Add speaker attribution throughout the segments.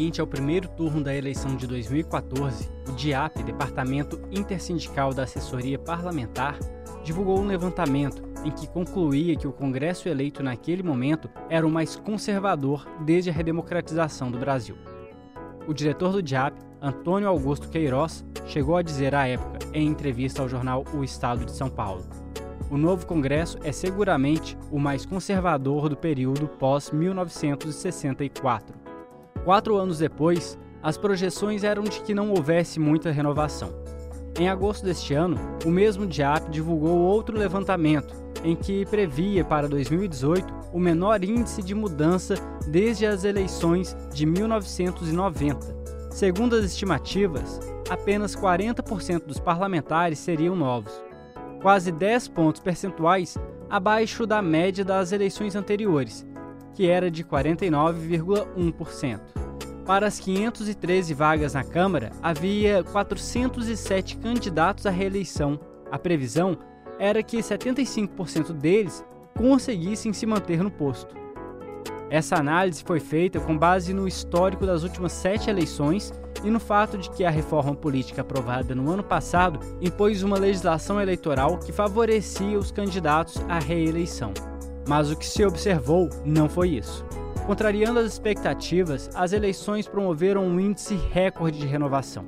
Speaker 1: seguinte ao primeiro turno da eleição de 2014, o DIAP, Departamento Intersindical da Assessoria Parlamentar, divulgou um levantamento em que concluía que o Congresso eleito naquele momento era o mais conservador desde a redemocratização do Brasil. O diretor do DIAP, Antônio Augusto Queiroz, chegou a dizer à época, em entrevista ao jornal O Estado de São Paulo: O novo Congresso é seguramente o mais conservador do período pós-1964. Quatro anos depois, as projeções eram de que não houvesse muita renovação. Em agosto deste ano, o mesmo DIAP divulgou outro levantamento em que previa para 2018 o menor índice de mudança desde as eleições de 1990. Segundo as estimativas, apenas 40% dos parlamentares seriam novos, quase 10 pontos percentuais abaixo da média das eleições anteriores, que era de 49,1%. Para as 513 vagas na Câmara, havia 407 candidatos à reeleição. A previsão era que 75% deles conseguissem se manter no posto. Essa análise foi feita com base no histórico das últimas sete eleições e no fato de que a reforma política aprovada no ano passado impôs uma legislação eleitoral que favorecia os candidatos à reeleição. Mas o que se observou não foi isso. Contrariando as expectativas, as eleições promoveram um índice recorde de renovação.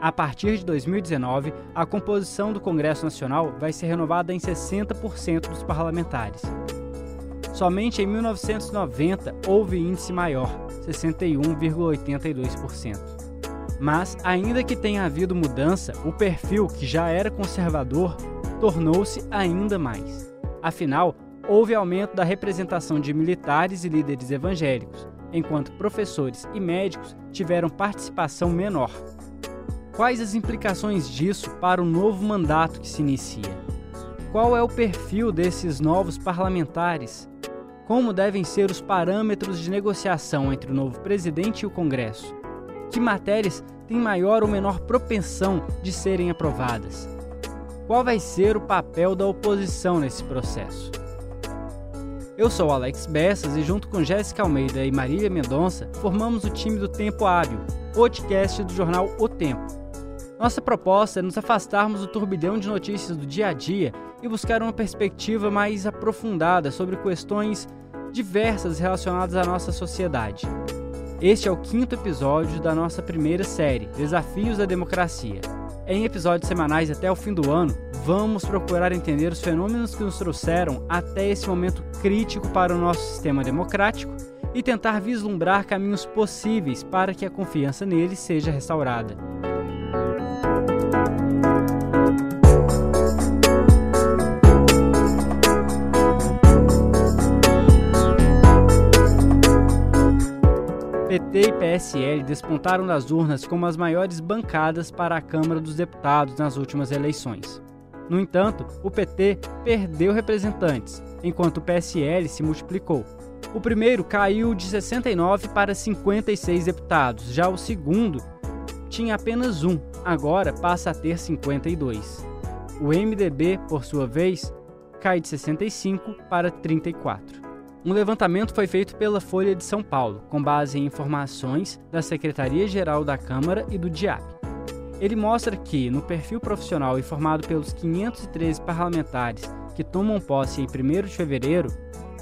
Speaker 1: A partir de 2019, a composição do Congresso Nacional vai ser renovada em 60% dos parlamentares. Somente em 1990 houve índice maior, 61,82%. Mas, ainda que tenha havido mudança, o perfil, que já era conservador, tornou-se ainda mais. Afinal, houve aumento da representação de militares e líderes evangélicos, enquanto professores e médicos tiveram participação menor. Quais as implicações disso para o novo mandato que se inicia? Qual é o perfil desses novos parlamentares? Como devem ser os parâmetros de negociação entre o novo presidente e o Congresso? Que matérias têm maior ou menor propensão de serem aprovadas? Qual vai ser o papel da oposição nesse processo? Eu sou Alex Bessas e, junto com Jéssica Almeida e Marília Mendonça, formamos o time do Tempo Hábil, podcast do jornal O Tempo. Nossa proposta é nos afastarmos do turbilhão de notícias do dia a dia e buscar uma perspectiva mais aprofundada sobre questões diversas relacionadas à nossa sociedade. Este é o quinto episódio da nossa primeira série, Desafios da Democracia. Em episódios semanais até o fim do ano, vamos procurar entender os fenômenos que nos trouxeram até esse momento crítico para o nosso sistema democrático e tentar vislumbrar caminhos possíveis para que a confiança nele seja restaurada. PT e PSL despontaram nas urnas como as maiores bancadas para a Câmara dos Deputados nas últimas eleições. No entanto, o PT perdeu representantes, enquanto o PSL se multiplicou. O primeiro caiu de 69 para 56 deputados, já o segundo tinha apenas um, agora passa a ter 52. O MDB, por sua vez, cai de 65 para 34. Um levantamento foi feito pela Folha de São Paulo, com base em informações da Secretaria-Geral da Câmara e do DIAP. Ele mostra que, no perfil profissional informado pelos 513 parlamentares que tomam posse em 1 de fevereiro,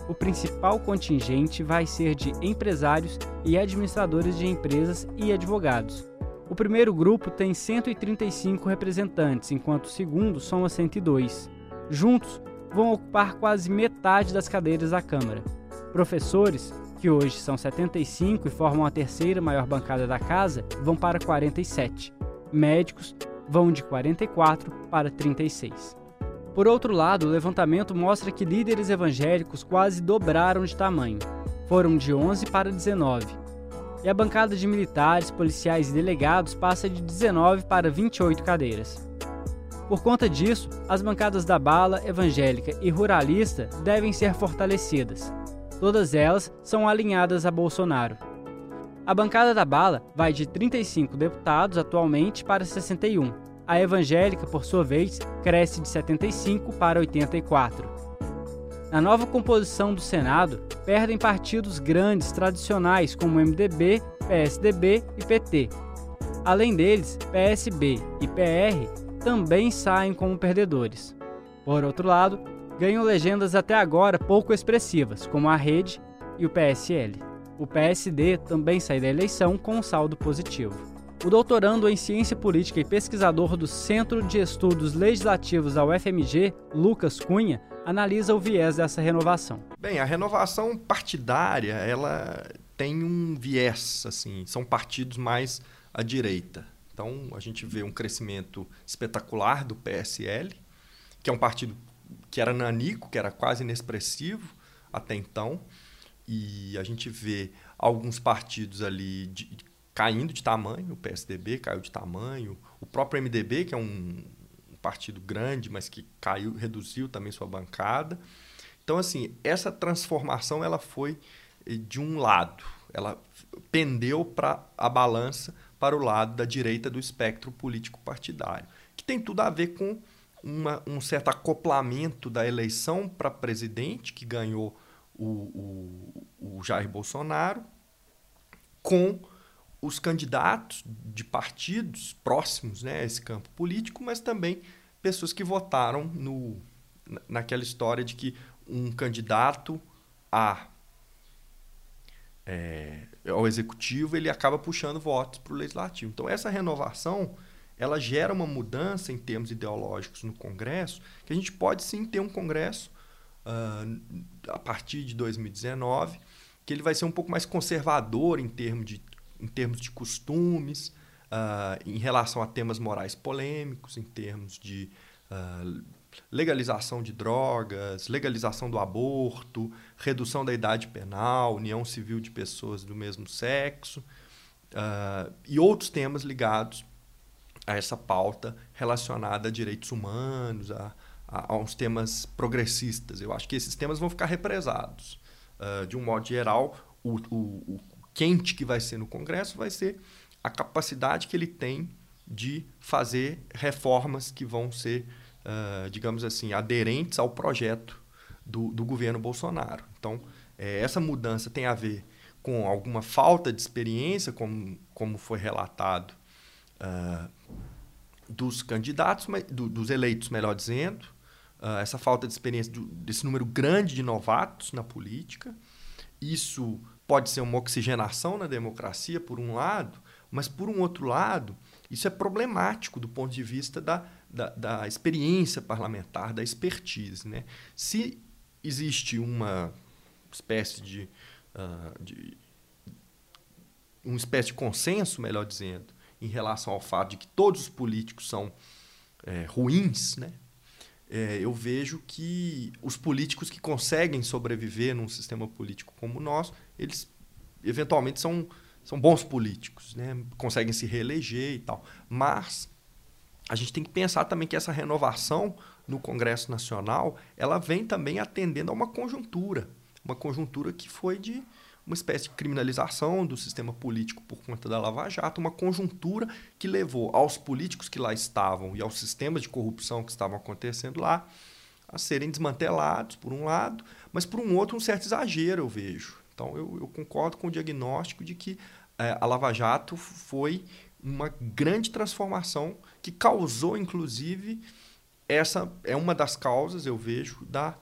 Speaker 1: o principal contingente vai ser de empresários e administradores de empresas e advogados. O primeiro grupo tem 135 representantes, enquanto o segundo soma 102. Juntos, vão ocupar quase metade das cadeiras da Câmara. Professores, que hoje são 75 e formam a terceira maior bancada da casa, vão para 47. Médicos vão de 44 para 36. Por outro lado, o levantamento mostra que líderes evangélicos quase dobraram de tamanho. Foram de 11 para 19. E a bancada de militares, policiais e delegados passa de 19 para 28 cadeiras. Por conta disso, as bancadas da bala, evangélica e ruralista devem ser fortalecidas. Todas elas são alinhadas a Bolsonaro. A bancada da bala vai de 35 deputados atualmente para 61. A evangélica, por sua vez, cresce de 75 para 84. Na nova composição do Senado, perdem partidos grandes tradicionais como MDB PSDB e PT. Além deles, PSB e PR também saem como perdedores. Por outro lado, ganham legendas até agora pouco expressivas, como a Rede e o PSL. O PSD também sai da eleição com um saldo positivo. O doutorando em Ciência Política e pesquisador do Centro de Estudos Legislativos da UFMG, Lucas Cunha, analisa o viés dessa renovação.
Speaker 2: Bem, a renovação partidária, ela tem um viés, assim, são partidos mais à direita. Então, a gente vê um crescimento espetacular do PSL, que é um partido que era nanico, que era quase inexpressivo até então, e a gente vê alguns partidos ali de, caindo de tamanho, o PSDB caiu de tamanho, o próprio MDB, que é um, partido grande, mas que caiu, reduziu também sua bancada. Então, assim, essa transformação ela foi eh, de um lado, ela pendeu para a balança para o lado da direita do espectro político partidário, que tem tudo a ver com uma, um certo acoplamento da eleição para presidente, que ganhou o, o, o Jair Bolsonaro, com os candidatos de partidos próximos né, a esse campo político, mas também pessoas que votaram no, naquela história de que um candidato a é, ao executivo ele acaba puxando votos para o legislativo. Então essa renovação ela gera uma mudança em termos ideológicos no Congresso, que a gente pode sim ter um Congresso uh, a partir de 2019, que ele vai ser um pouco mais conservador em termos de, em termos de costumes, uh, em relação a temas morais polêmicos, em termos de uh, legalização de drogas, legalização do aborto, redução da idade penal, união civil de pessoas do mesmo sexo uh, e outros temas ligados a essa pauta relacionada a direitos humanos, a, a, uns temas progressistas. Eu acho que esses temas vão ficar represados. Uh, de um modo geral, o, o, o quente que vai ser no Congresso vai ser a capacidade que ele tem de fazer reformas que vão ser, uh, digamos assim, aderentes ao projeto do, do governo Bolsonaro. Então, é, essa mudança tem a ver com alguma falta de experiência, como, como foi relatado, uh, dos candidatos, do, dos eleitos, melhor dizendo, uh, essa falta de experiência do, desse número grande de novatos na política. Isso pode ser uma oxigenação na democracia, por um lado, mas, por um outro lado, isso é problemático do ponto de vista da, da, da experiência parlamentar, da expertise. Né? Se existe uma espécie de, uh, de uma espécie de consenso, melhor dizendo, em relação ao fato de que todos os políticos são é, ruins, né? É, eu vejo que os políticos que conseguem sobreviver num sistema político como o nosso, eles eventualmente são, são bons políticos, né? conseguem se reeleger e tal. Mas a gente tem que pensar também que essa renovação no Congresso Nacional ela vem também atendendo a uma conjuntura, uma conjuntura que foi de uma espécie de criminalização do sistema político por conta da Lava Jato, uma conjuntura que levou aos políticos que lá estavam e aos sistemas de corrupção que estavam acontecendo lá a serem desmantelados, por um lado, mas por um outro, um certo exagero, eu vejo. Então, eu, eu concordo com o diagnóstico de que é, a Lava Jato foi uma grande transformação que causou, inclusive, essa é uma das causas, eu vejo, da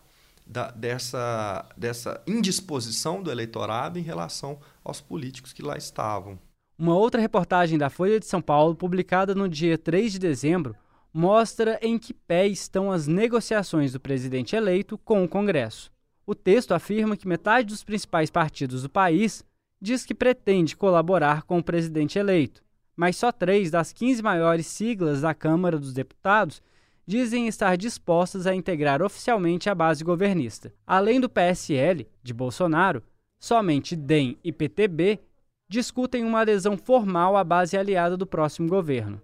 Speaker 2: da, dessa, dessa indisposição do eleitorado em relação aos políticos que lá estavam.
Speaker 1: Uma outra reportagem da Folha de São Paulo, publicada no dia 3 de dezembro, mostra em que pé estão as negociações do presidente eleito com o Congresso. O texto afirma que metade dos principais partidos do país diz que pretende colaborar com o presidente eleito, mas só três das 15 maiores siglas da Câmara dos Deputados dizem estar dispostas a integrar oficialmente a base governista. Além do PSL, de Bolsonaro, somente DEM e PTB discutem uma adesão formal à base aliada do próximo governo.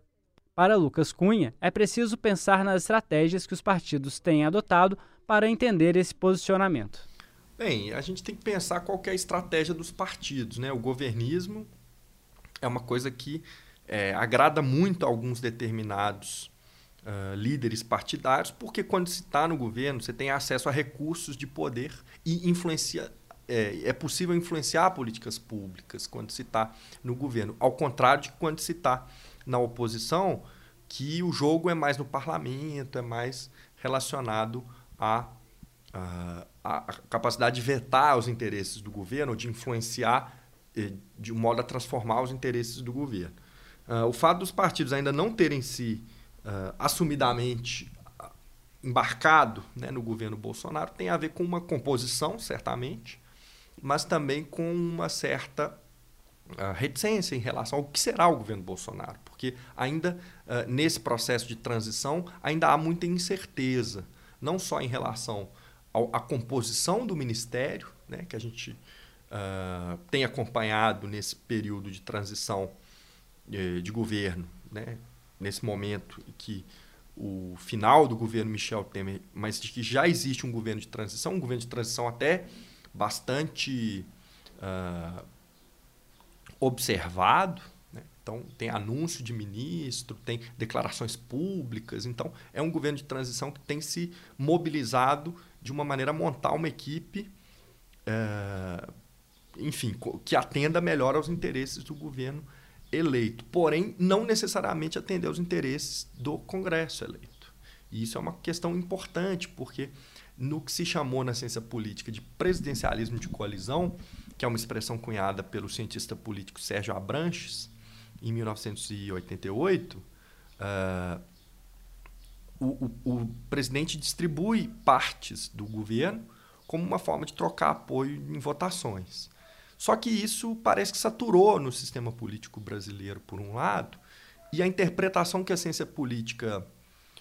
Speaker 1: Para Lucas Cunha, é preciso pensar nas estratégias que os partidos têm adotado para entender esse posicionamento.
Speaker 2: Bem, a gente tem que pensar qual que é a estratégia dos partidos. Né? O governismo é uma coisa que é, agrada muito a alguns determinados uh, líderes partidários, porque quando se está no governo, você tem acesso a recursos de poder e influencia é, é possível influenciar políticas públicas quando se está no governo, ao contrário de quando se está na oposição, que o jogo é mais no parlamento, é mais relacionado à, capacidade de vetar os interesses do governo, ou de influenciar eh, de modo a transformar os interesses do governo. Uh, o fato dos partidos ainda não terem se uh, assumidamente embarcado né, no governo Bolsonaro tem a ver com uma composição, certamente, mas também com uma certa uh, reticência em relação ao que será o governo Bolsonaro, porque ainda uh, nesse processo de transição ainda há muita incerteza, não só em relação à composição do ministério, né, que a gente uh, tem acompanhado nesse período de transição de, de governo, né, nesse momento que o final do governo Michel Temer, mas de que já existe um governo de transição, um governo de transição até bastante uh, observado. Né? Então, tem anúncio de ministro, tem declarações públicas. Então, é um governo de transição que tem se mobilizado de uma maneira a montar uma equipe, uh, enfim, que atenda melhor aos interesses do governo eleito, porém não necessariamente atender aos interesses do Congresso eleito. E isso é uma questão importante, porque no que se chamou na ciência política de presidencialismo de coalizão, que é uma expressão cunhada pelo cientista político Sérgio Abranches, em 1988, uh, ah, o, o, o presidente distribui partes do governo como uma forma de trocar apoio em votações. Só que isso parece que saturou no sistema político brasileiro, por um lado, e a interpretação que a ciência política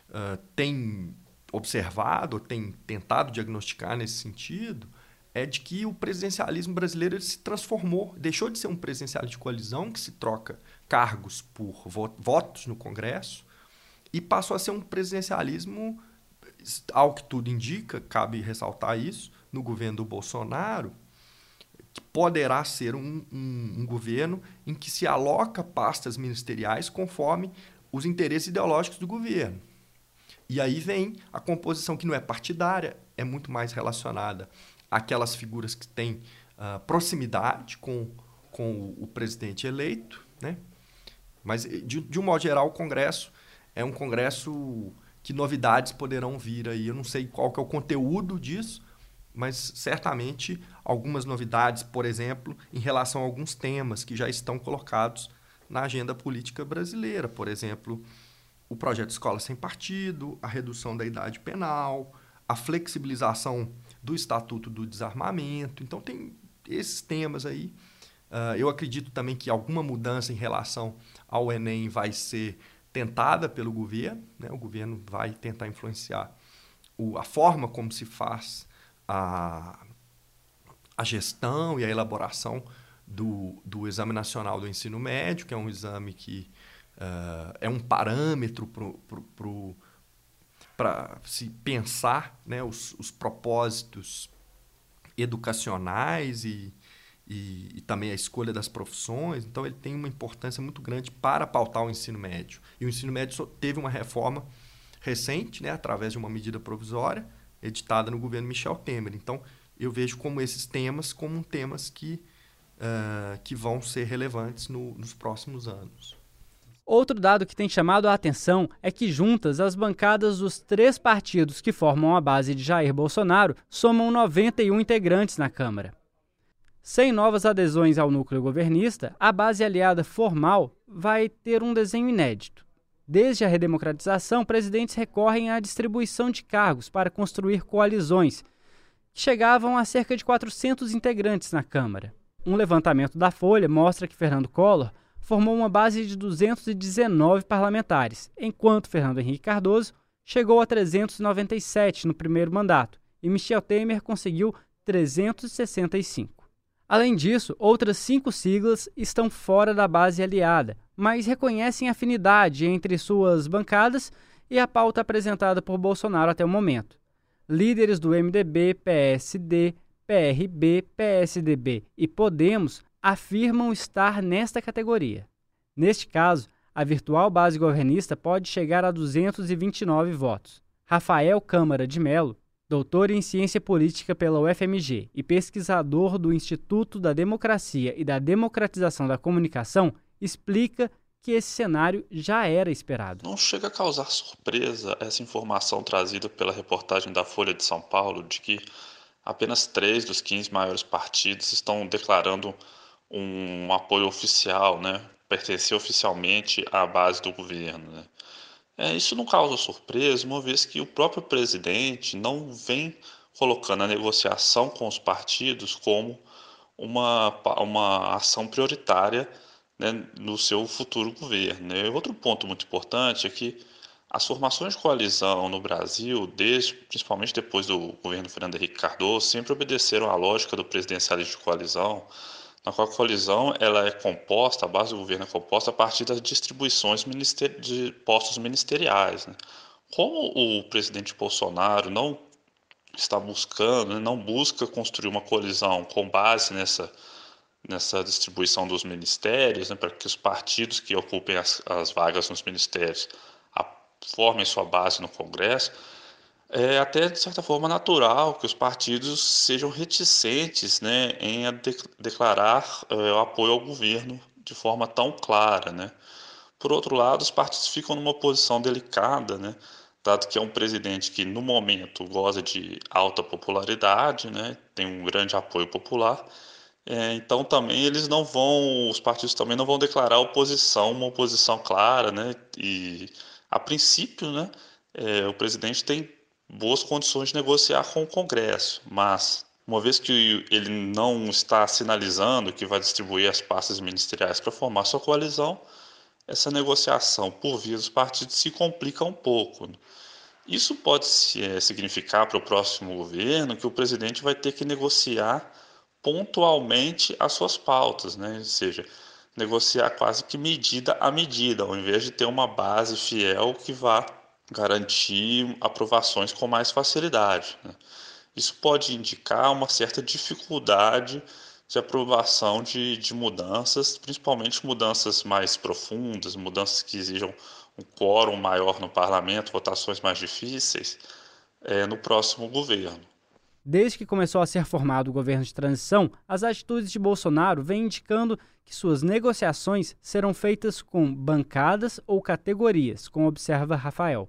Speaker 2: uh, tem observado, tem tentado diagnosticar nesse sentido, é de que o presidencialismo brasileiro se transformou, deixou de ser um presidencialismo de coalizão, que se troca cargos por votos no Congresso, e passou a ser um presidencialismo, ao que tudo indica, cabe ressaltar isso, no governo do Bolsonaro, que poderá ser um, um, um governo em que se aloca pastas ministeriais conforme os interesses ideológicos do governo. E aí vem a composição que não é partidária, é muito mais relacionada àquelas figuras que têm uh, proximidade com, com o, o, presidente eleito. Né? Mas, de, de um modo geral, o Congresso é um Congresso que novidades poderão vir aí. Eu não sei qual que é o conteúdo disso, mas certamente algumas novidades, por exemplo, em relação a alguns temas que já estão colocados na agenda política brasileira, por exemplo, o projeto Escola Sem Partido, a redução da idade penal, a flexibilização do Estatuto do Desarmamento. Então, tem esses temas aí. Uh, eu acredito também que alguma mudança em relação ao Enem vai ser tentada pelo governo. Né? O governo vai tentar influenciar o, a forma como se faz a, a gestão e a elaboração do, do Exame Nacional do Ensino Médio, que é um exame que uh, é um parâmetro para se pensar né, os, os propósitos educacionais e, e, e, também a escolha das profissões. Então, ele tem uma importância muito grande para pautar o ensino médio. E o ensino médio teve uma reforma recente, né, através de uma medida provisória, editada no governo Michel Temer. Então, eu vejo como esses temas como temas que, uh, que vão ser relevantes no, nos próximos anos.
Speaker 1: Outro dado que tem chamado a atenção é que, juntas, as bancadas dos três partidos que formam a base de Jair Bolsonaro somam 91 integrantes na Câmara. Sem novas adesões ao núcleo governista, a base aliada formal vai ter um desenho inédito. Desde a redemocratização, presidentes recorrem à distribuição de cargos para construir coalizões, que chegavam a cerca de 400 integrantes na Câmara. Um levantamento da Folha mostra que Fernando Collor formou uma base de 219 parlamentares, enquanto Fernando Henrique Cardoso chegou a 397 no primeiro mandato e Michel Temer conseguiu 365. Além disso, outras cinco siglas estão fora da base aliada, mas reconhecem afinidade entre suas bancadas e a pauta apresentada por Bolsonaro até o momento. Líderes do MDB, PSD, PRB, PSDB e Podemos afirmam estar nesta categoria. Neste caso, a virtual base governista pode chegar a 229 votos. Rafael Câmara de Melo, doutor em ciência política pela UFMG e pesquisador do Instituto da Democracia e da Democratização da Comunicação, explica que esse cenário já era esperado.
Speaker 3: Não chega a causar surpresa essa informação trazida pela reportagem da Folha de São Paulo de que apenas três dos 15 maiores partidos estão declarando um apoio oficial, né, pertencer oficialmente à base do governo. Né. É, isso não causa surpresa, uma vez que o próprio presidente não vem colocando a negociação com os partidos como uma, uma ação prioritária né, no seu futuro governo. Né? Outro ponto muito importante é que as formações de coalizão no Brasil, desde, principalmente depois do governo Fernando Henrique Cardoso, sempre obedeceram à lógica do presidencialismo de coalizão, na qual a coalizão ela é composta, a base do governo é composta a partir das distribuições de postos ministeriais. Né? Como o presidente Bolsonaro não está buscando, né, não busca construir uma coalizão com base nessa nessa distribuição dos ministérios, né, para que os partidos que ocupem as, as vagas nos ministérios a, formem sua base no Congresso, é até de certa forma natural que os partidos sejam reticentes né, em de, declarar é, o apoio ao governo de forma tão clara. Né. Por outro lado, os partidos ficam numa posição delicada, né, dado que é um presidente que no momento goza de alta popularidade, né, tem um grande apoio popular, é, então também eles não vão, os partidos também não vão declarar oposição, uma oposição clara, né? E a princípio, né, é, o presidente tem boas condições de negociar com o Congresso, mas uma vez que ele não está sinalizando que vai distribuir as pastas ministeriais para formar sua coalizão, essa negociação por via dos partidos se complica um pouco. Isso pode é, significar para o próximo governo que o presidente vai ter que negociar pontualmente as suas pautas, né? ou seja, negociar quase que medida a medida, ao invés de ter uma base fiel que vá garantir aprovações com mais facilidade. Né? Isso pode indicar uma certa dificuldade de aprovação de, de mudanças, principalmente mudanças mais profundas, mudanças que exijam um quórum maior no parlamento, votações mais difíceis, é, no próximo governo.
Speaker 1: Desde que começou a ser formado o governo de transição, as atitudes de Bolsonaro vêm indicando que suas negociações serão feitas com bancadas ou categorias, como observa Rafael.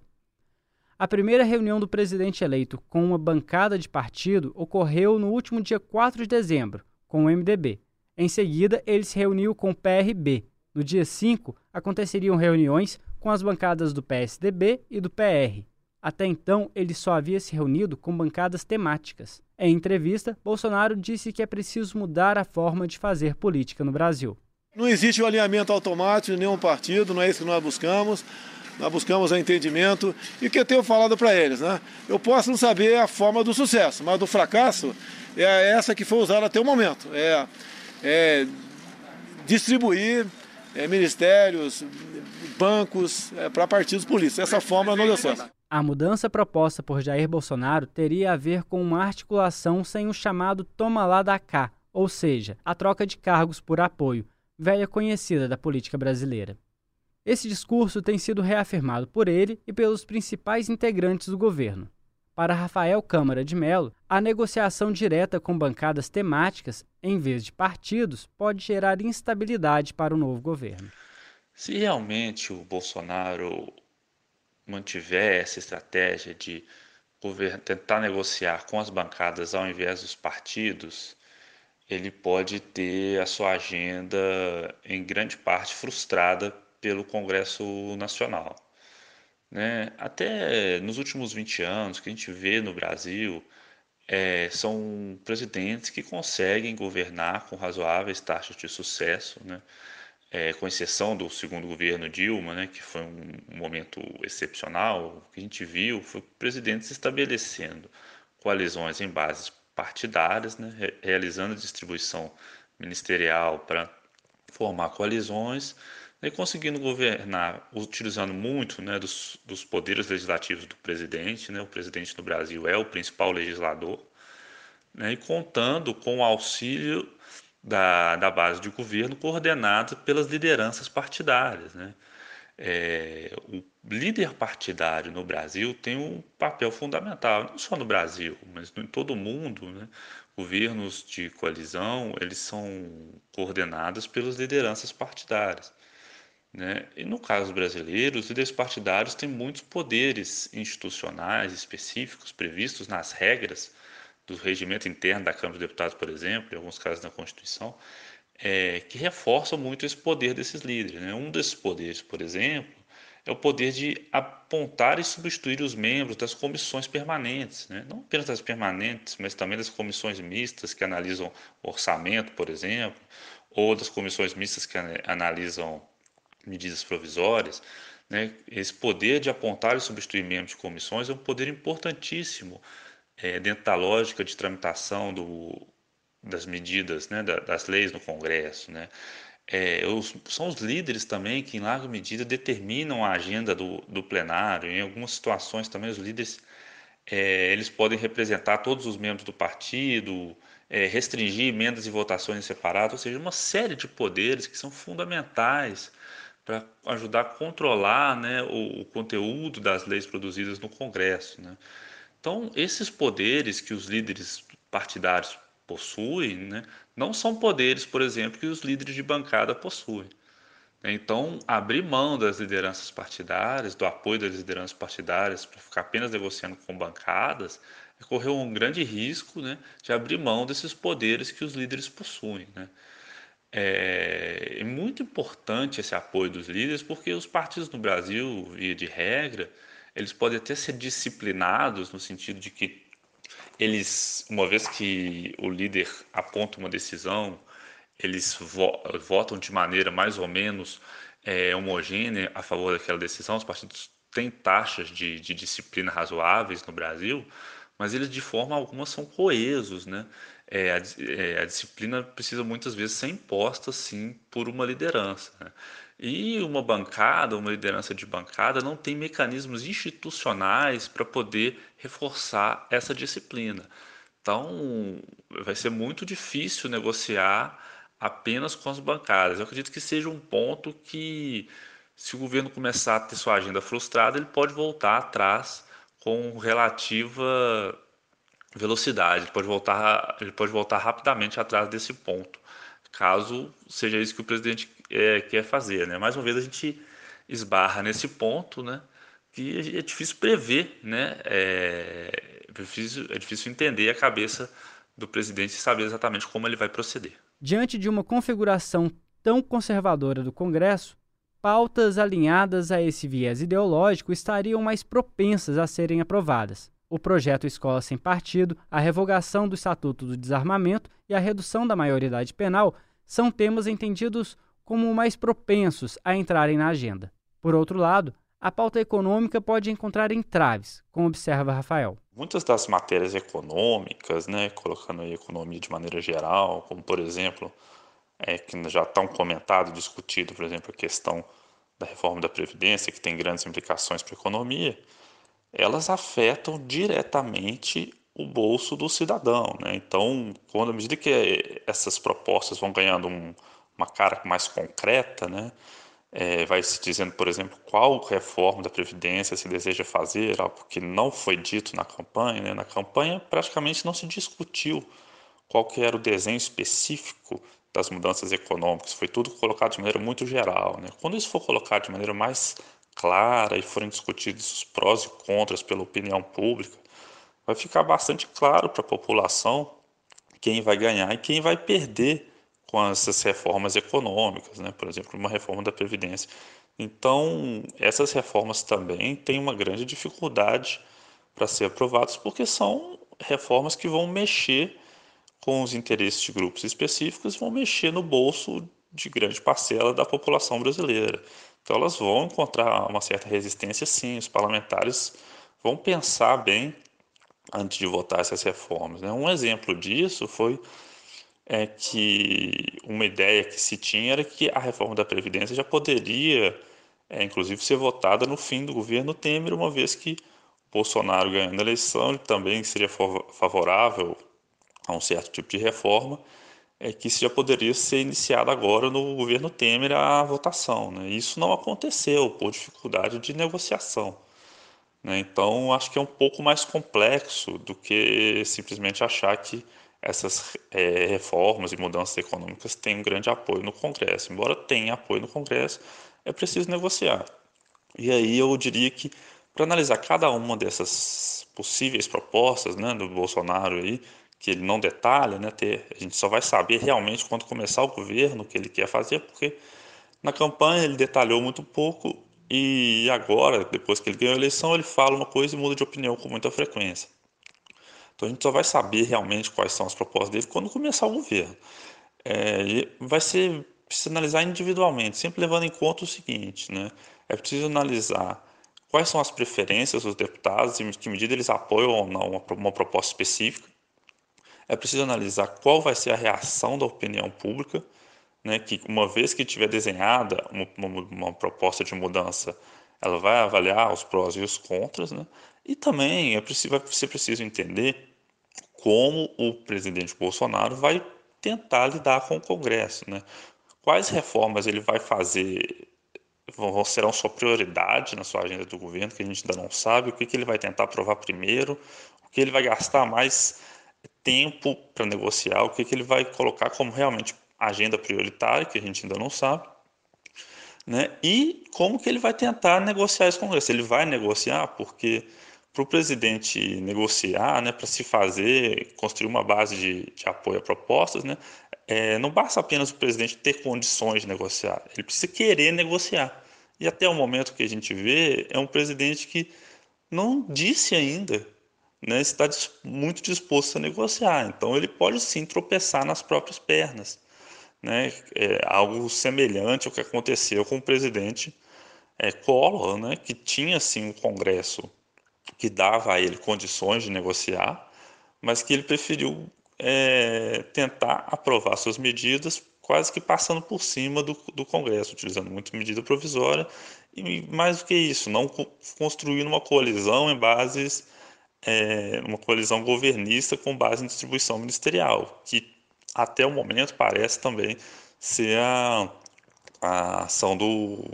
Speaker 1: A primeira reunião do presidente eleito com uma bancada de partido ocorreu no último dia 4 de dezembro, com o MDB. Em seguida, ele se reuniu com o PRB. No dia 5, aconteceriam reuniões com as bancadas do PSDB e do PR. Até então, ele só havia se reunido com bancadas temáticas. Em entrevista, Bolsonaro disse que é preciso mudar a forma de fazer política no Brasil.
Speaker 4: Não existe o um alinhamento automático de nenhum partido, não é isso que nós buscamos. Nós buscamos o entendimento e o que eu tenho falado para eles, né? Eu posso não saber a forma do sucesso, mas do fracasso é essa que foi usada até o momento. É, é distribuir é, ministérios, bancos é, para partidos políticos. Essa forma não deu certo.
Speaker 1: A mudança proposta por Jair Bolsonaro teria a ver com uma articulação sem o chamado toma lá da cá, ou seja, a troca de cargos por apoio, velha conhecida da política brasileira. Esse discurso tem sido reafirmado por ele e pelos principais integrantes do governo. Para Rafael Câmara de Mello, a negociação direta com bancadas temáticas, em vez de partidos, pode gerar instabilidade para o novo governo.
Speaker 3: Se realmente o Bolsonaro mantiver essa estratégia de tentar negociar com as bancadas ao invés dos partidos, ele pode ter a sua agenda em grande parte frustrada pelo Congresso Nacional. Né? Até nos últimos 20 anos que a gente vê no Brasil, é, são presidentes que conseguem governar com razoáveis taxas de sucesso, né? é, com exceção do segundo governo Dilma, né, que foi um, momento excepcional, o que a gente viu foi presidentes estabelecendo coalizões em bases partidárias, né, realizando distribuição ministerial para formar coalizões e conseguindo governar, utilizando muito né, dos, dos poderes legislativos do presidente. Né, o presidente no Brasil é o principal legislador, né, e contando com o auxílio da, da base de governo coordenada pelas lideranças partidárias. Né? É, o líder partidário no Brasil tem um papel fundamental, não só no Brasil, mas em todo o mundo. Né? Governos de coalizão, eles são coordenados pelas lideranças partidárias. Né? E no caso brasileiro, os líderes partidários têm muitos poderes institucionais específicos previstos nas regras do regimento interno da Câmara dos Deputados, por exemplo, em alguns casos na Constituição, é, que reforçam muito esse poder desses líderes. Né? Um desses poderes, por exemplo, é o poder de apontar e substituir os membros das comissões permanentes, né? não apenas das permanentes, mas também das comissões mistas que analisam orçamento, por exemplo, ou das comissões mistas que analisam medidas provisórias. Né? Esse poder de apontar e substituir membros de comissões é um poder importantíssimo é, dentro da lógica de tramitação do, das medidas, né, das leis no Congresso. Né? É, os, são os líderes também que, em larga medida, determinam a agenda do, do plenário. Em algumas situações também, os líderes é, eles podem representar todos os membros do partido, é, restringir emendas e votações separadas, ou seja, uma série de poderes que são fundamentais para ajudar a controlar né, o, o, conteúdo das leis produzidas no Congresso. Né? Então, esses poderes que os líderes partidários possuem né, não são poderes, por exemplo, que os líderes de bancada possuem. Então, abrir mão das lideranças partidárias, do apoio das lideranças partidárias, para ficar apenas negociando com bancadas, é correr um grande risco né, de abrir mão desses poderes que os líderes possuem. Né? É, é muito importante esse apoio dos líderes, porque os partidos no Brasil, via de regra, eles podem até ser disciplinados no sentido de que eles, uma vez que o líder aponta uma decisão, eles vo votam de maneira mais ou menos é, homogênea a favor daquela decisão. Os partidos têm taxas de, de disciplina razoáveis no Brasil, mas eles de forma alguma são coesos, né? É, a, é, a, disciplina precisa muitas vezes ser imposta, sim, por uma liderança. Né? E uma bancada, uma liderança de bancada, não tem mecanismos institucionais para poder reforçar essa disciplina. Então, vai ser muito difícil negociar apenas com as bancadas. Eu acredito que seja um ponto que, se o governo começar a ter sua agenda frustrada, ele pode voltar atrás com relativa velocidade, ele pode voltar, ele pode voltar rapidamente atrás desse ponto, caso seja isso que o presidente é, quer fazer. Né? Mais uma vez a gente esbarra nesse ponto, né? que é difícil prever, né? é, é, difícil, é difícil entender a cabeça do presidente e saber exatamente como ele vai proceder.
Speaker 1: Diante de uma configuração tão conservadora do Congresso, pautas alinhadas a esse viés ideológico estariam mais propensas a serem aprovadas. O projeto Escola Sem Partido, a revogação do Estatuto do Desarmamento e a redução da maioridade penal são temas entendidos como mais propensos a entrarem na agenda. Por outro lado, a pauta econômica pode encontrar entraves, como observa Rafael.
Speaker 3: Muitas das matérias econômicas, né, colocando a economia de maneira geral, como por exemplo, é, que já estão comentado, discutido, por exemplo, a questão da reforma da Previdência, que tem grandes implicações para a economia, elas afetam diretamente o bolso do cidadão. Né? Então, quando à medida que essas propostas vão ganhando um, uma cara mais concreta, né? É, vai se dizendo, por exemplo, qual reforma da Previdência se deseja fazer, algo que não foi dito na campanha. Né? Na campanha, praticamente não se discutiu qual que era o desenho específico das mudanças econômicas, foi tudo colocado de maneira muito geral. Né? Quando isso for colocado de maneira mais clara e forem discutidos os prós e contras pela opinião pública, vai ficar bastante claro para a população quem vai ganhar e quem vai perder com essas reformas econômicas, né? por exemplo, uma reforma da Previdência. Então, essas reformas também têm uma grande dificuldade para ser aprovadas, porque são reformas que vão mexer com os interesses de grupos específicos, vão mexer no bolso de grande parcela da população brasileira. Então, elas vão encontrar uma certa resistência, sim. Os parlamentares vão pensar bem antes de votar essas reformas. Né? Um exemplo disso foi é que uma ideia que se tinha era que a reforma da Previdência já poderia, é, inclusive, ser votada no fim do governo Temer, uma vez que Bolsonaro ganhando a eleição ele também seria favorável a um certo tipo de reforma é que isso já poderia ser iniciado agora no governo Temer a votação. Né? Isso não aconteceu por dificuldade de negociação. Né? Então, acho que é um pouco mais complexo do que simplesmente achar que essas é, reformas e mudanças econômicas têm um grande apoio no Congresso. Embora tenha apoio no Congresso, é preciso negociar. E aí eu diria que, para analisar cada uma dessas possíveis propostas né, do Bolsonaro aí, que ele não detalha, né, ter, a gente só vai saber realmente quando começar o governo o que ele quer fazer, porque na campanha ele detalhou muito pouco e agora, depois que ele ganhou a eleição, ele fala uma coisa e muda de opinião com muita frequência. Então a gente só vai saber realmente quais são as propostas dele quando começar o governo. É, vai ser preciso analisar individualmente, sempre levando em conta o seguinte, né? É preciso analisar quais são as preferências dos deputados e em que medida eles apoiam ou não uma proposta específica é preciso analisar qual vai ser a reação da opinião pública, né, que uma vez que tiver desenhada uma, uma, uma, proposta de mudança, ela vai avaliar os prós e os contras, né, e também é preciso, vai ser preciso entender como o presidente Bolsonaro vai tentar lidar com o Congresso, né, quais reformas ele vai fazer vão, serão sua prioridade na sua agenda do governo, que a gente ainda não sabe, o que, que ele vai tentar aprovar primeiro, o que ele vai gastar mais tempo para negociar, o que, que ele vai colocar como realmente agenda prioritária, que a gente ainda não sabe, né? e como que ele vai tentar negociar esse Congresso. Ele vai negociar porque para o presidente negociar, né, para se fazer, construir uma base de, de apoio a propostas, né, é, não basta apenas o presidente ter condições de negociar, ele precisa querer negociar. E até o momento que a gente vê, é um presidente que não disse ainda né, está muito disposto a negociar. Então, ele pode sim tropeçar nas próprias pernas. Né? É algo semelhante ao que aconteceu com o presidente é, Collor, né, que tinha sim um Congresso que dava a ele condições de negociar, mas que ele preferiu é, tentar aprovar suas medidas quase que passando por cima do, do Congresso, utilizando muito medida provisória, e mais do que isso, não construindo uma coalizão em bases é, uma coalizão governista com base em distribuição ministerial, que até o momento parece também ser a, a ação do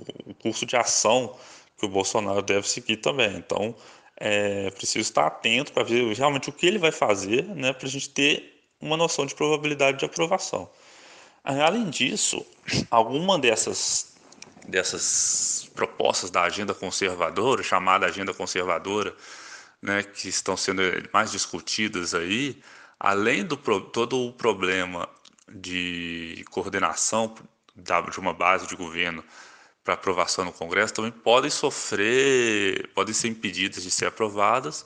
Speaker 3: curso de ação que o Bolsonaro deve seguir também. Então, é preciso estar atento para ver realmente o que ele vai fazer, né, para a gente ter uma noção de probabilidade de aprovação. Além disso, alguma dessas, dessas propostas da agenda conservadora, chamada agenda conservadora, né, que estão sendo mais discutidas aí, além do todo o problema de coordenação de uma base de governo para aprovação no Congresso, também podem sofrer, podem ser impedidas de ser aprovadas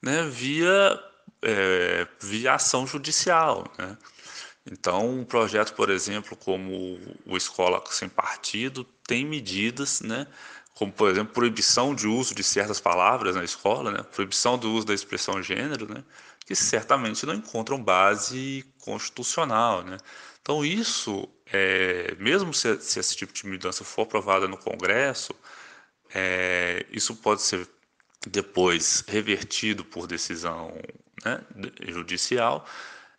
Speaker 3: né, via, é, via ação judicial. Né? Então, um projeto, por exemplo, como o Escola Sem Partido, tem medidas né, como por exemplo proibição de uso de certas palavras na escola, né? proibição do uso da expressão gênero, né? que certamente não encontram base constitucional. Né? Então isso, é, mesmo se, se, esse tipo de mudança for aprovada no Congresso, é, isso pode ser depois revertido por decisão né, judicial,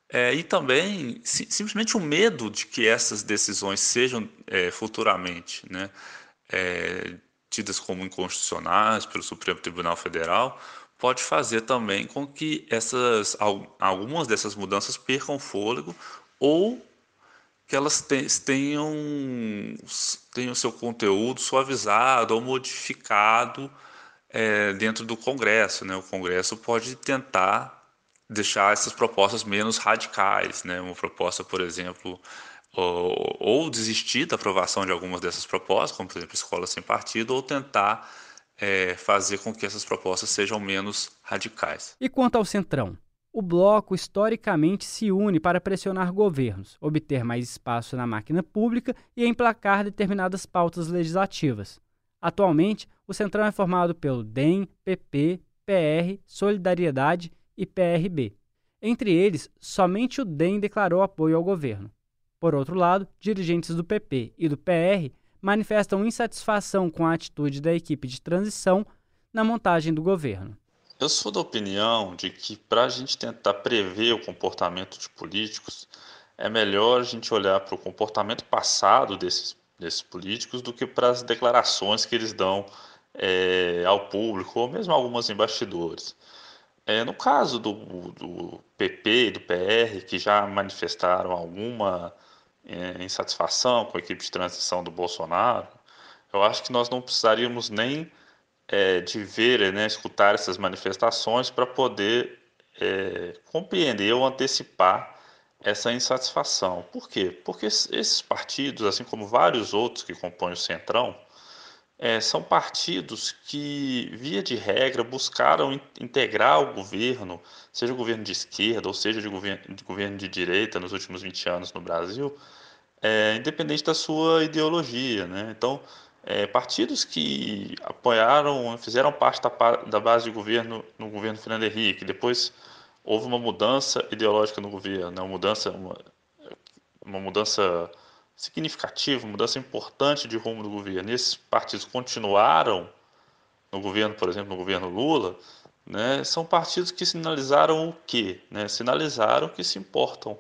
Speaker 3: é, e também si, simplesmente o medo de que essas decisões sejam é, futuramente né, é, tidas como inconstitucionais pelo Supremo Tribunal Federal, pode fazer também com que essas algumas dessas mudanças percam fôlego ou que elas tenham tenham seu conteúdo suavizado ou modificado é, dentro do Congresso, né? O Congresso pode tentar deixar essas propostas menos radicais, né? Uma proposta, por exemplo, ou, ou, desistir da aprovação de algumas dessas propostas, como por exemplo escola sem partido, ou tentar é, fazer com que essas propostas sejam menos radicais.
Speaker 1: E quanto ao Centrão? O bloco historicamente se une para pressionar governos, obter mais espaço na máquina pública e emplacar determinadas pautas legislativas. Atualmente, o Centrão é formado pelo DEM, PP, PR, Solidariedade e PRB. Entre eles, somente o DEM declarou apoio ao governo. Por outro lado, dirigentes do PP e do PR manifestam insatisfação com a atitude da equipe de transição na montagem do governo.
Speaker 3: Eu sou da opinião de que para a gente tentar prever o comportamento de políticos, é melhor a gente olhar para o comportamento passado desses, desses políticos do que para as declarações que eles dão é, ao público, ou mesmo algumas em bastidores. É, no caso do, do PP e do PR, que já manifestaram alguma insatisfação com a equipe de transição do Bolsonaro, eu acho que nós não precisaríamos nem é, de ver, né, escutar essas manifestações para poder é, compreender ou antecipar essa insatisfação. Por quê? Porque esses partidos, assim como vários outros que compõem o Centrão, é, são partidos que, via de regra, buscaram integrar o governo, seja o governo de esquerda ou seja de governo de, governo de direita nos últimos 20 anos no Brasil, é, independente da sua ideologia. Né? Então, é, partidos que apoiaram, fizeram parte da, da, base de governo no governo Fernando Henrique, depois houve uma mudança ideológica no governo, né? uma mudança, uma, uma mudança significativa, uma mudança importante de rumo do governo. E esses partidos continuaram no governo, por exemplo, no governo Lula, né? são partidos que sinalizaram o quê? Né? Sinalizaram que se importam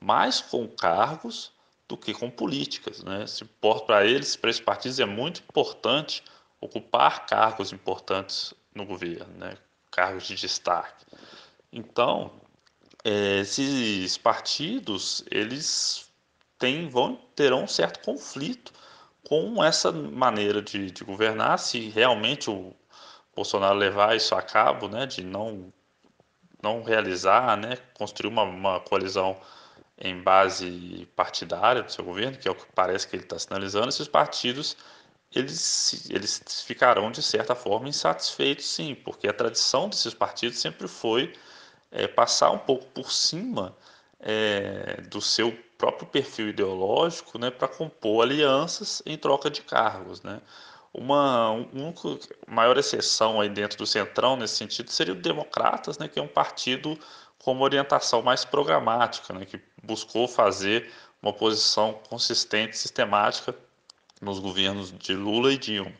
Speaker 3: mais com cargos do que com políticas. Né? Para eles, para esses partidos, é muito importante ocupar cargos importantes no governo, né? cargos de destaque. Então, é, esses partidos, eles têm, vão, terão um certo conflito com essa maneira de, de governar, se realmente o Bolsonaro levar isso a cabo, né, de não, não realizar, né, construir uma, uma coalizão em base partidária do seu governo, que é o que parece que ele está sinalizando, esses partidos eles, eles ficarão, de certa forma, insatisfeitos, sim, porque a tradição desses partidos sempre foi é, passar um pouco por cima é, do seu próprio perfil ideológico né, para compor alianças em troca de cargos. Né? Uma, uma maior exceção aí dentro do Centrão nesse sentido seria o Democratas, né, que é um partido com uma orientação mais programática, né, que buscou fazer uma posição consistente, sistemática nos governos de Lula e Dilma.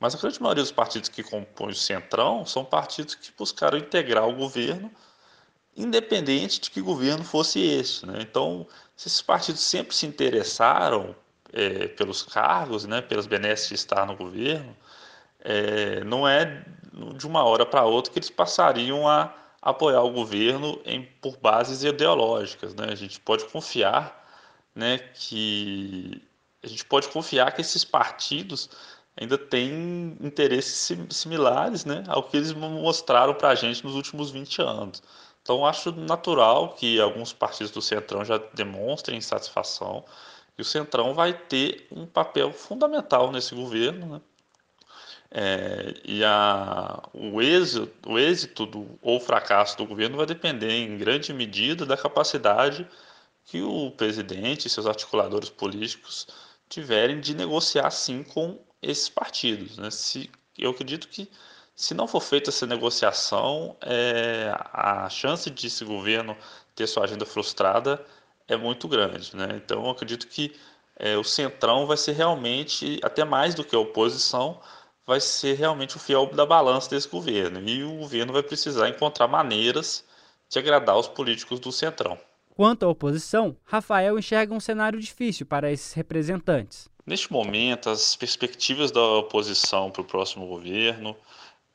Speaker 3: Mas a grande maioria dos partidos que compõem o Centrão são partidos que buscaram integrar o governo independente de que governo fosse esse. Né? Então, se esses partidos sempre se interessaram é, pelos cargos, né, pelas benesses de estar no governo, é, não é de uma hora para outra que eles passariam a apoiar o governo em, por bases ideológicas. Né? A gente pode confiar né, que a gente pode confiar que esses partidos ainda têm interesses similares né, ao que eles mostraram para a gente nos últimos 20 anos. Então, acho natural que alguns partidos do Centrão já demonstrem insatisfação e o Centrão vai ter um papel fundamental nesse governo. Né? É, e a, o êxito, o êxito do, ou fracasso do governo vai depender, em grande medida, da capacidade que o presidente e seus articuladores políticos tiverem de negociar, sim, com esses partidos. Né? Se, eu acredito que se não for feita essa negociação, é, a chance de esse governo ter sua agenda frustrada é muito grande. Né? Então, eu acredito que é, o Centrão vai ser realmente, até mais do que a oposição, vai ser realmente o fiel da balança desse governo. E o governo vai precisar encontrar maneiras de agradar os políticos do Centrão.
Speaker 1: Quanto à oposição, Rafael enxerga um cenário difícil para esses representantes.
Speaker 3: Neste momento, as perspectivas da oposição para o próximo governo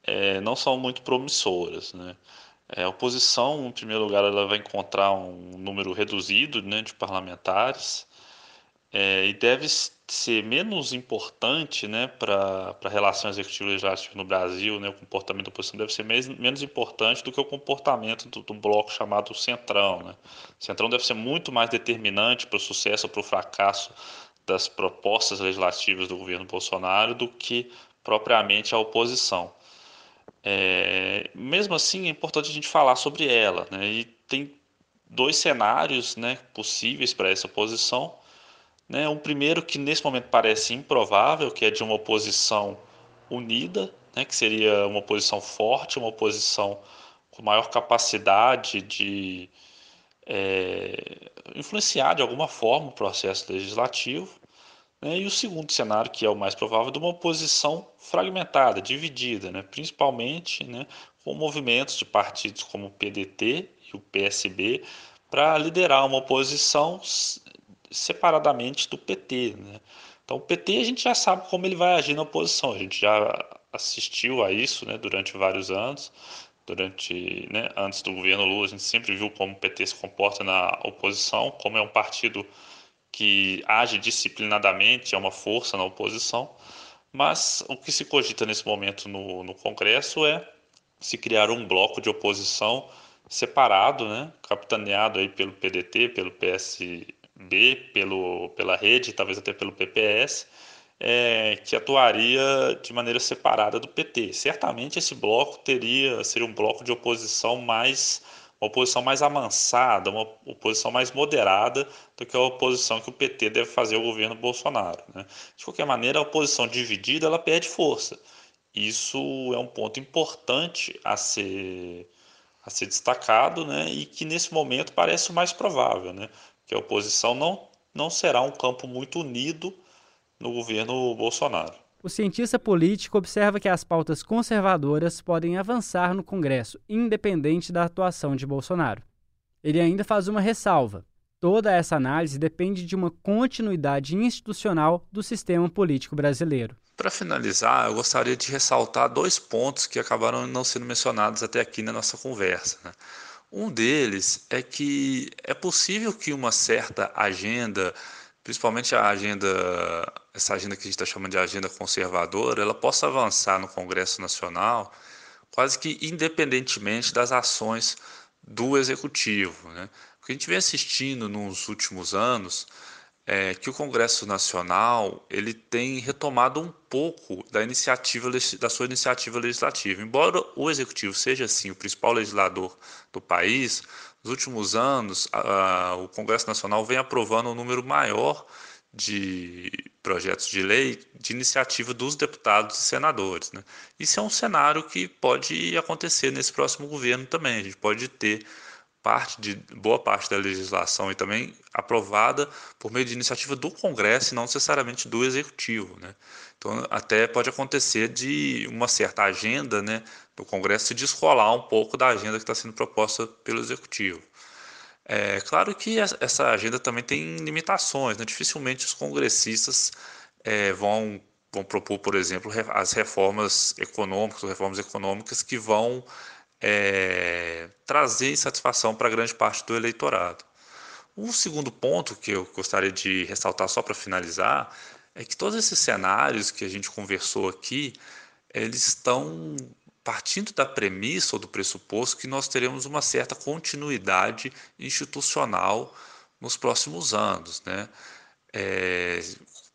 Speaker 3: é, não são muito promissoras. Né? É, a oposição, em primeiro lugar, ela vai encontrar um número reduzido né, de parlamentares é, e deve ser menos importante né, para a relação executiva legislativa no Brasil, né, o comportamento da oposição deve ser mais, menos importante do que o comportamento do, do bloco chamado Centrão. Né? O Centrão deve ser muito mais determinante para o sucesso ou para o fracasso das propostas legislativas do governo Bolsonaro do que propriamente a oposição. É, mesmo assim, é importante a gente falar sobre ela. Né? E tem dois cenários né, possíveis para essa oposição. Né? Um primeiro que nesse momento parece improvável, que é de uma oposição unida, né? que seria uma oposição forte, uma oposição com maior capacidade de é, influenciar de alguma forma o processo legislativo. Né? E o segundo cenário, que é o mais provável, de uma oposição fragmentada, dividida, né? principalmente né, com movimentos de partidos como o PDT e o PSB para liderar uma oposição separadamente do PT. Né? Então, o PT a gente já sabe como ele vai agir na oposição, a gente já assistiu a isso né, durante vários anos. Durante, né, antes do governo Lula, a gente sempre viu como o PT se comporta na oposição, como é um partido que age disciplinadamente, é uma força na oposição. Mas o que se cogita nesse momento no, no Congresso é se criar um bloco de oposição separado, né, capitaneado aí pelo PDT, pelo PSB, pelo, pela rede, talvez até pelo PPS, é, que atuaria de maneira separada do PT. Certamente esse bloco teria seria um bloco de oposição mais uma oposição mais amansada, uma oposição mais moderada do que a oposição que o PT deve fazer ao governo Bolsonaro. Né? De qualquer maneira, a oposição dividida ela perde força. Isso é um ponto importante a ser, a ser destacado né? e que nesse momento parece o mais provável, né? que a oposição não, não será um campo muito unido no governo Bolsonaro.
Speaker 1: O cientista político observa que as pautas conservadoras podem avançar no Congresso, independente da atuação de Bolsonaro. Ele ainda faz uma ressalva. Toda essa análise depende de uma continuidade institucional do sistema político brasileiro.
Speaker 3: Para finalizar, eu gostaria de ressaltar dois pontos que acabaram não sendo mencionados até aqui na nossa conversa. Né? Um deles é que é possível que uma certa agenda principalmente a agenda, essa agenda que a gente está chamando de agenda conservadora, ela possa avançar no Congresso Nacional quase que independentemente das ações do Executivo. Né? O que a gente vem assistindo nos últimos anos é que o Congresso Nacional ele tem retomado um pouco da iniciativa da sua iniciativa legislativa. Embora o Executivo seja assim o principal legislador do país, nos últimos anos, a, a, o Congresso Nacional vem aprovando um número maior de projetos de lei de iniciativa dos deputados e senadores. Né? Isso é um cenário que pode acontecer nesse próximo governo também. A gente pode ter parte de boa parte da legislação e também aprovada por meio de iniciativa do Congresso e não necessariamente do Executivo, né? Então até pode acontecer de uma certa agenda, né, do Congresso se descolar um pouco da agenda que está sendo proposta pelo Executivo. É claro que essa agenda também tem limitações, né? dificilmente os congressistas é, vão, vão propor, por exemplo, as reformas econômicas, reformas econômicas que vão é, trazer insatisfação para grande parte do eleitorado. Um segundo ponto que eu gostaria de ressaltar só para finalizar é que todos esses cenários que a gente conversou aqui, eles estão partindo da premissa ou do pressuposto que nós teremos uma certa continuidade institucional nos próximos anos, né? É,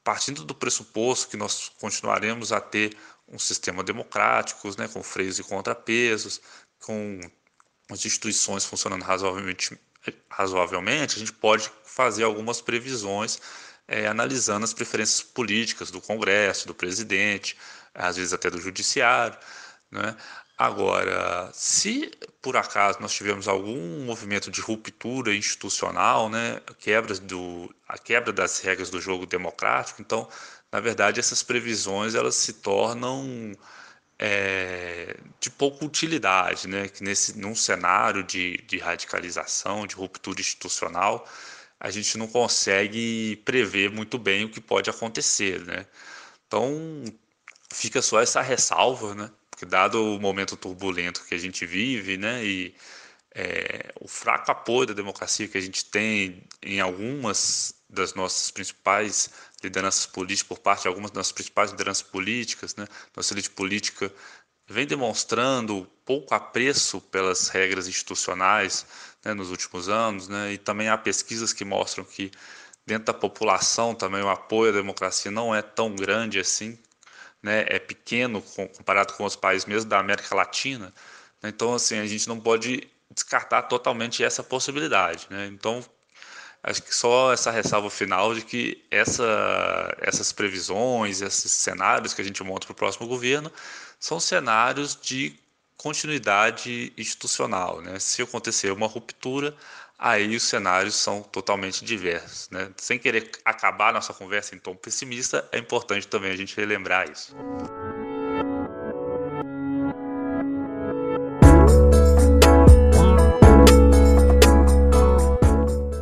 Speaker 3: partindo do pressuposto que nós continuaremos a ter um sistema democrático, né, com freios e contrapesos, com as instituições funcionando razoavelmente, razoavelmente, a gente pode fazer algumas previsões é, analisando as preferências políticas do Congresso, do presidente, às vezes até do Judiciário. Né? Agora, se por acaso nós tivermos algum movimento de ruptura institucional, né, quebra do, a quebra das regras do jogo democrático, então, na verdade, essas previsões elas se tornam é, de pouca utilidade, né? que nesse, num cenário de, de radicalização, de ruptura institucional, a gente não consegue prever muito bem o que pode acontecer. Né? Então, fica só essa ressalva, né? Porque dado o momento turbulento que a gente vive, né? e é, o fraco apoio da democracia que a gente tem em algumas das nossas principais lideranças políticas, por parte de algumas das nossas principais lideranças políticas, né? Nossa elite política vem demonstrando pouco apreço pelas regras institucionais né, nos últimos anos, né? E também há pesquisas que mostram que dentro da população também o apoio à democracia não é tão grande assim, né? É pequeno comparado com os países mesmo da América Latina. Né? Então, assim, a gente não pode descartar totalmente essa possibilidade, né? Então, Acho que só essa ressalva final de que essa, essas previsões, esses cenários que a gente monta para o próximo governo são cenários de continuidade institucional. Né? Se acontecer uma ruptura, aí os cenários são totalmente diversos. Né? Sem querer acabar nossa conversa em tom pessimista, é importante também a gente relembrar isso.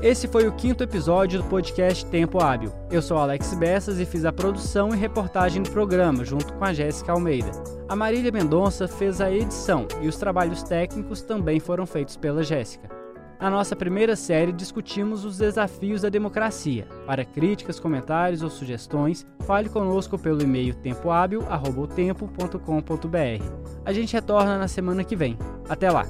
Speaker 1: Esse foi o quinto episódio do podcast Tempo Hábil. Eu sou Alex Bessas e fiz a produção e reportagem do programa, junto com a Jéssica Almeida. A Marília Mendonça fez a edição e os trabalhos técnicos também foram feitos pela Jéssica. Na nossa primeira série, discutimos os desafios da democracia. Para críticas, comentários ou sugestões, fale conosco pelo e-mail tempohábil.tempo.com.br. A gente retorna na semana que vem. Até lá!